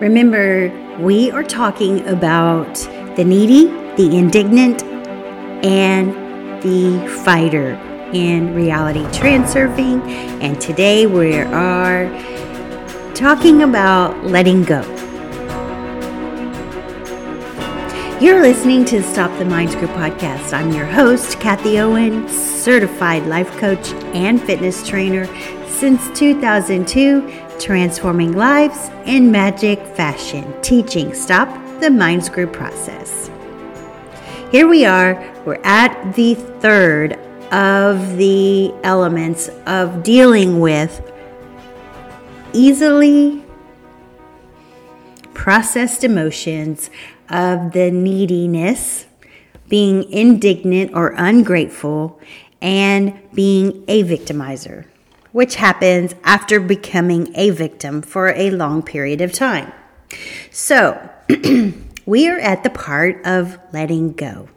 Remember, we are talking about the needy, the indignant, and the fighter in reality transurfing. And today we are talking about letting go. You're listening to Stop the Mind Screw podcast. I'm your host, Kathie Owen, certified life coach and fitness trainer since 2002 transforming lives in magic fashion, teaching Stop the Mind Screw process. Here we are, we're at the third of the elements of dealing with easily processed emotions of the neediness, being indignant or ungrateful, and being a victimizer which happens after becoming a victim for a long period of time. So, we are at the part of letting go.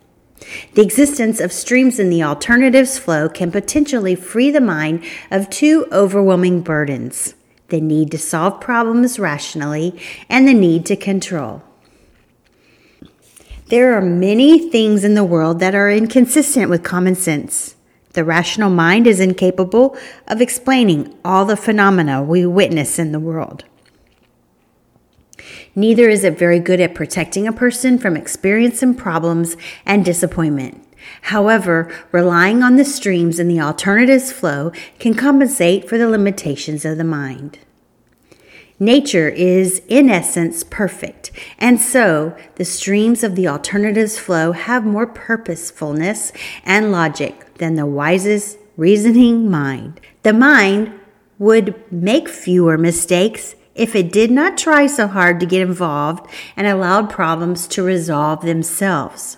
The existence of streams in the alternatives flow can potentially free the mind of two overwhelming burdens the need to solve problems rationally and the need to control. There are many things in the world that are inconsistent with common sense. The rational mind is incapable of explaining all the phenomena we witness in the world. Neither is it very good at protecting a person from experiencing problems and disappointment. However, relying on the streams in the alternatives flow can compensate for the limitations of the mind. Nature is, in essence, perfect, and so the streams of the alternatives flow have more purposefulness and logic than the wisest reasoning mind. The mind would make fewer mistakes if it did not try so hard to get involved and allowed problems to resolve themselves.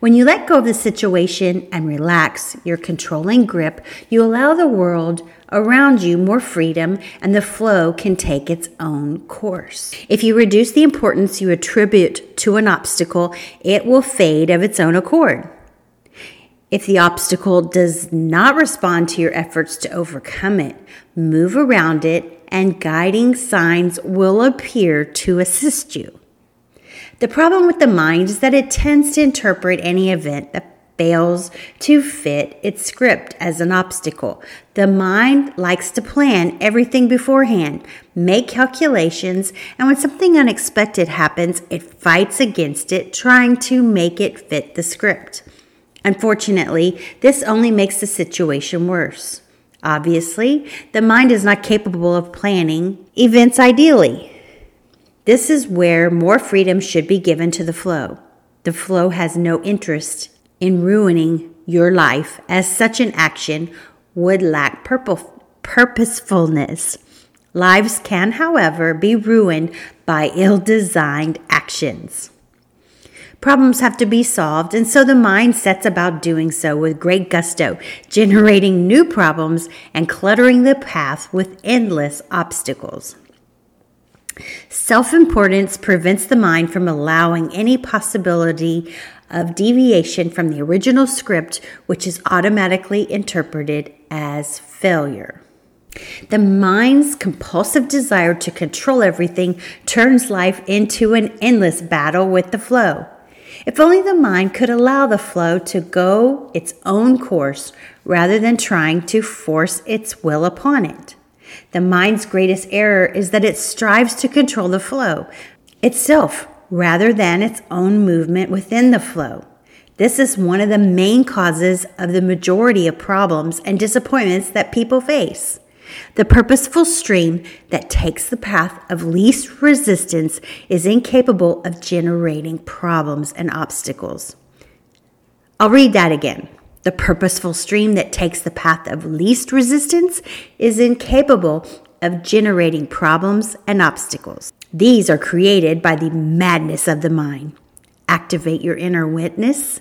When you let go of the situation and relax your controlling grip, you allow the world around you more freedom and the flow can take its own course. If you reduce the importance you attribute to an obstacle, it will fade of its own accord. If the obstacle does not respond to your efforts to overcome it, move around it and guiding signs will appear to assist you. The problem with the mind is that it tends to interpret any event that fails to fit its script as an obstacle. The mind likes to plan everything beforehand, make calculations, and when something unexpected happens, it fights against it, trying to make it fit the script. Unfortunately, this only makes the situation worse. Obviously, the mind is not capable of planning events ideally. This is where more freedom should be given to the flow. The flow has no interest in ruining your life, as such an action would lack purposefulness. Lives can, however, be ruined by ill designed actions. Problems have to be solved, and so the mind sets about doing so with great gusto, generating new problems and cluttering the path with endless obstacles. Self importance prevents the mind from allowing any possibility of deviation from the original script, which is automatically interpreted as failure. The mind's compulsive desire to control everything turns life into an endless battle with the flow. If only the mind could allow the flow to go its own course rather than trying to force its will upon it. The mind's greatest error is that it strives to control the flow itself rather than its own movement within the flow. This is one of the main causes of the majority of problems and disappointments that people face. The purposeful stream that takes the path of least resistance is incapable of generating problems and obstacles. I'll read that again. The purposeful stream that takes the path of least resistance is incapable of generating problems and obstacles. These are created by the madness of the mind. Activate your inner witness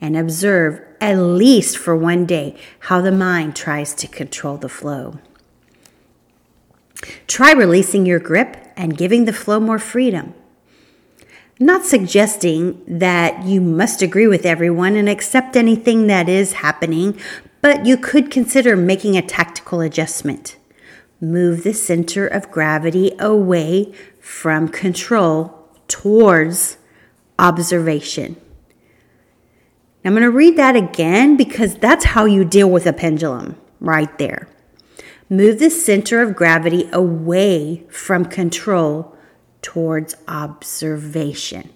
and observe, at least for one day, how the mind tries to control the flow. Try releasing your grip and giving the flow more freedom. Not suggesting that you must agree with everyone and accept anything that is happening, but you could consider making a tactical adjustment. Move the center of gravity away from control towards observation. I'm going to read that again because that's how you deal with a pendulum right there. Move the center of gravity away from control towards observation.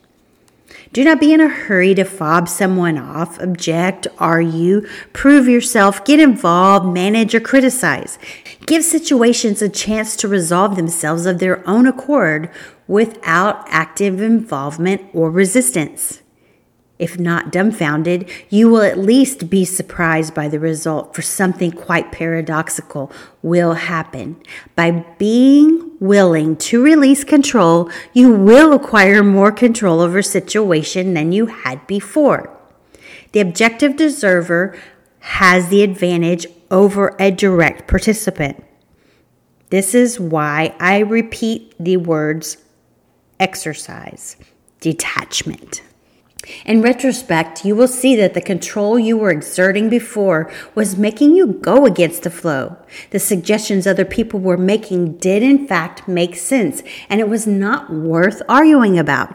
Do not be in a hurry to fob someone off, object, argue, prove yourself, get involved, manage, or criticize. Give situations a chance to resolve themselves of their own accord without active involvement or resistance. If not dumbfounded, you will at least be surprised by the result, for something quite paradoxical will happen. By being willing to release control, you will acquire more control over situation than you had before. The objective observer has the advantage over a direct participant. This is why I repeat the words exercise, detachment. In retrospect, you will see that the control you were exerting before was making you go against the flow. The suggestions other people were making did, in fact, make sense, and it was not worth arguing about.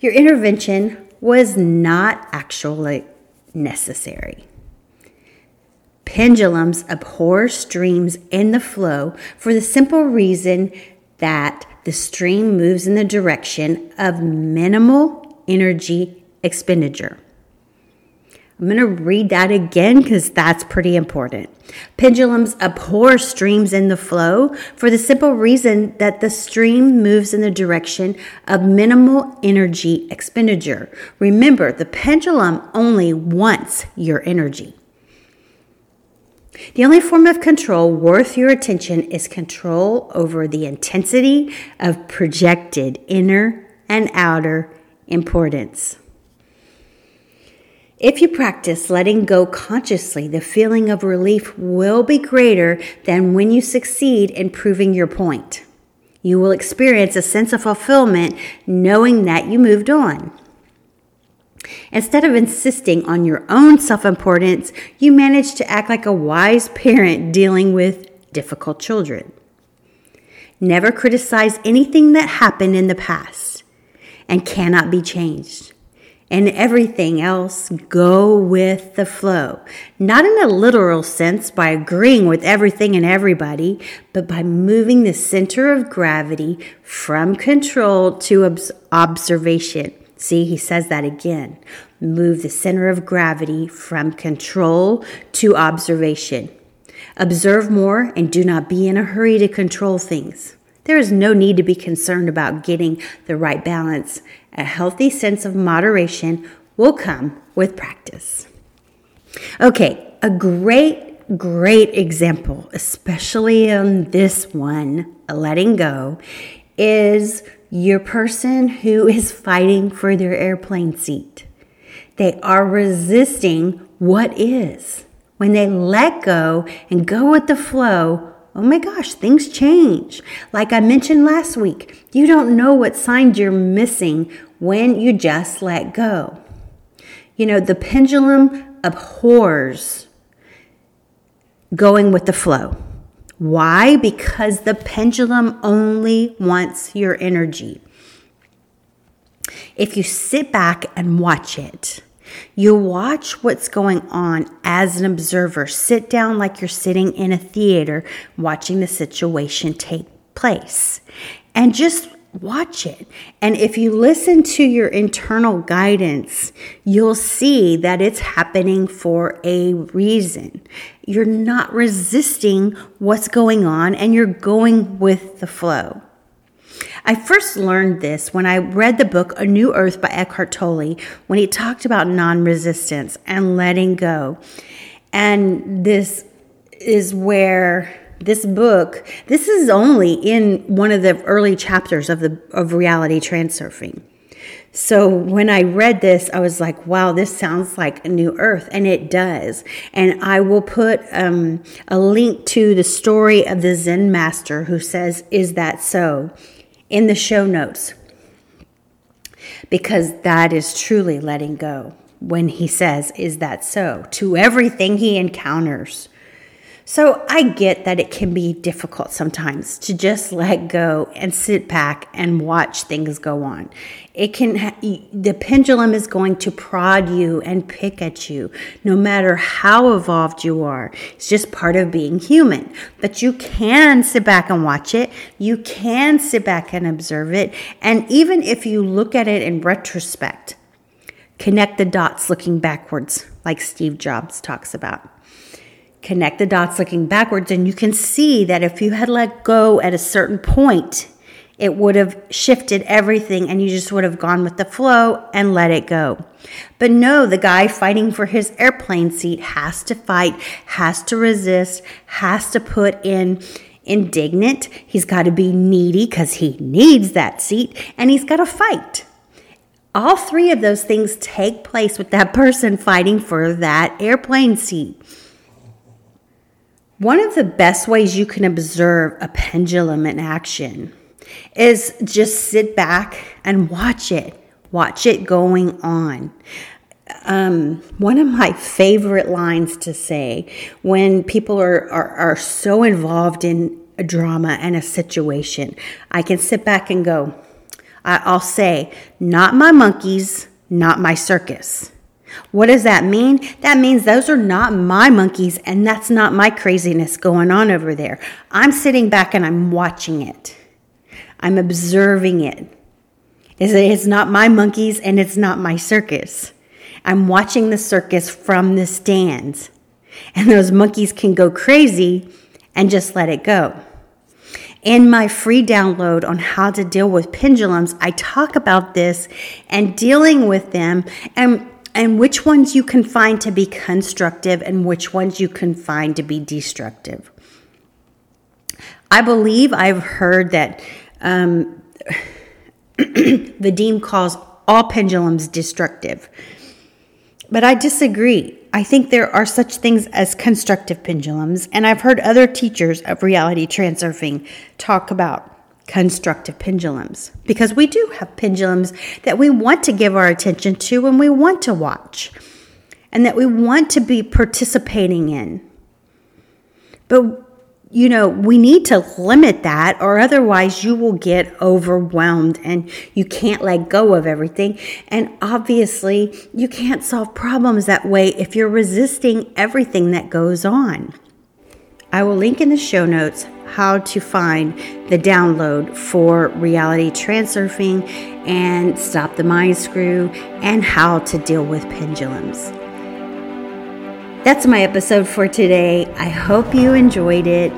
Your intervention was not actually necessary. Pendulums abhor streams in the flow for the simple reason that the stream moves in the direction of minimal energy expenditure. I'm going to read that again because that's pretty important. Pendulums abhor streams in the flow for the simple reason that the stream moves in the direction of minimal energy expenditure. Remember, the pendulum only wants your energy. The only form of control worth your attention is control over the intensity of projected inner and outer importance. If you practice letting go consciously, the feeling of relief will be greater than when you succeed in proving your point. You will experience a sense of fulfillment knowing that you moved on. Instead of insisting on your own self importance, you manage to act like a wise parent dealing with difficult children. Never criticize anything that happened in the past and cannot be changed. And everything else, go with the flow. Not in a literal sense by agreeing with everything and everybody, but by moving the center of gravity from control to observation. See, he says that again. Move the center of gravity from control to observation. Observe more and do not be in a hurry to control things. There is no need to be concerned about getting the right balance. A healthy sense of moderation will come with practice. Okay, a great, great example, especially in this one, letting go, is your person who is fighting for their airplane seat. They are resisting what is. When they let go and go with the flow, oh my gosh, things change. Like I mentioned last week, you don't know what signs you're missing when you just let go. You know, the pendulum abhors going with the flow. Why? Because the pendulum only wants your energy. If you sit back and watch it, you watch what's going on as an observer. Sit down like you're sitting in a theater watching the situation take place. And just watch it. And if you listen to your internal guidance, you'll see that it's happening for a reason. You're not resisting what's going on and you're going with the flow. I first learned this when I read the book A New Earth by Eckhart Tolle when he talked about non resistance and letting go. And this is where this book, this is only in one of the early chapters of the of reality transurfing. So when I read this, I was like, wow, this sounds like a new earth. And it does. And I will put um, a link to the story of the Zen master who says, Is that so? In the show notes because that is truly letting go when he says, Is that so? to everything he encounters. So I get that it can be difficult sometimes to just let go and sit back and watch things go on. It can, ha- the pendulum is going to prod you and pick at you no matter how evolved you are. It's just part of being human. But you can sit back and watch it. You can sit back and observe it. And even if you look at it in retrospect, connect the dots looking backwards, like Steve Jobs talks about connect the dots looking backwards, and you can see that if you had let go at a certain point, it would have shifted everything and you just would have gone with the flow and let it go. But no, the guy fighting for his airplane seat has to fight, has to resist, has to put in indignant. He's got to be needy because he needs that seat and he's got to fight. All three of those things take place with that person fighting for that airplane seat. One of the best ways you can observe a pendulum in action is just sit back and watch it. Watch it going on. Um, one of my favorite lines to say when people are, are, are so involved in a drama and a situation, I can sit back and go, I'll say, not my monkeys, not my circus. What does that mean? That means those are not my monkeys and that's not my craziness going on over there. I'm sitting back and I'm watching it. I'm observing it. It's not my monkeys and it's not my circus. I'm watching the circus from the stands. And those monkeys can go crazy and just let it go. In my free download on how to deal with pendulums, I talk about this and dealing with them and and which ones you can find to be constructive and which ones you can find to be destructive. I believe I've heard that um, Vadim calls all pendulums destructive. But I disagree. I think there are such things as constructive pendulums, and I've heard other teachers of reality transurfing talk about constructive pendulums because we do have pendulums that we want to give our attention to and we want to watch and that we want to be participating in. But you know, we need to limit that or otherwise you will get overwhelmed and you can't let go of everything. And obviously, you can't solve problems that way if you're resisting everything that goes on. I will link in the show notes how to find the download for reality transurfing and stop the mind screw and how to deal with pendulums. That's my episode for today. I hope you enjoyed it.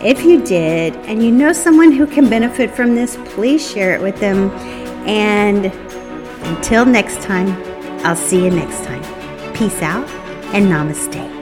If you did, and you know someone who can benefit from this, please share it with them. And until next time, I'll see you next time. Peace out and namaste.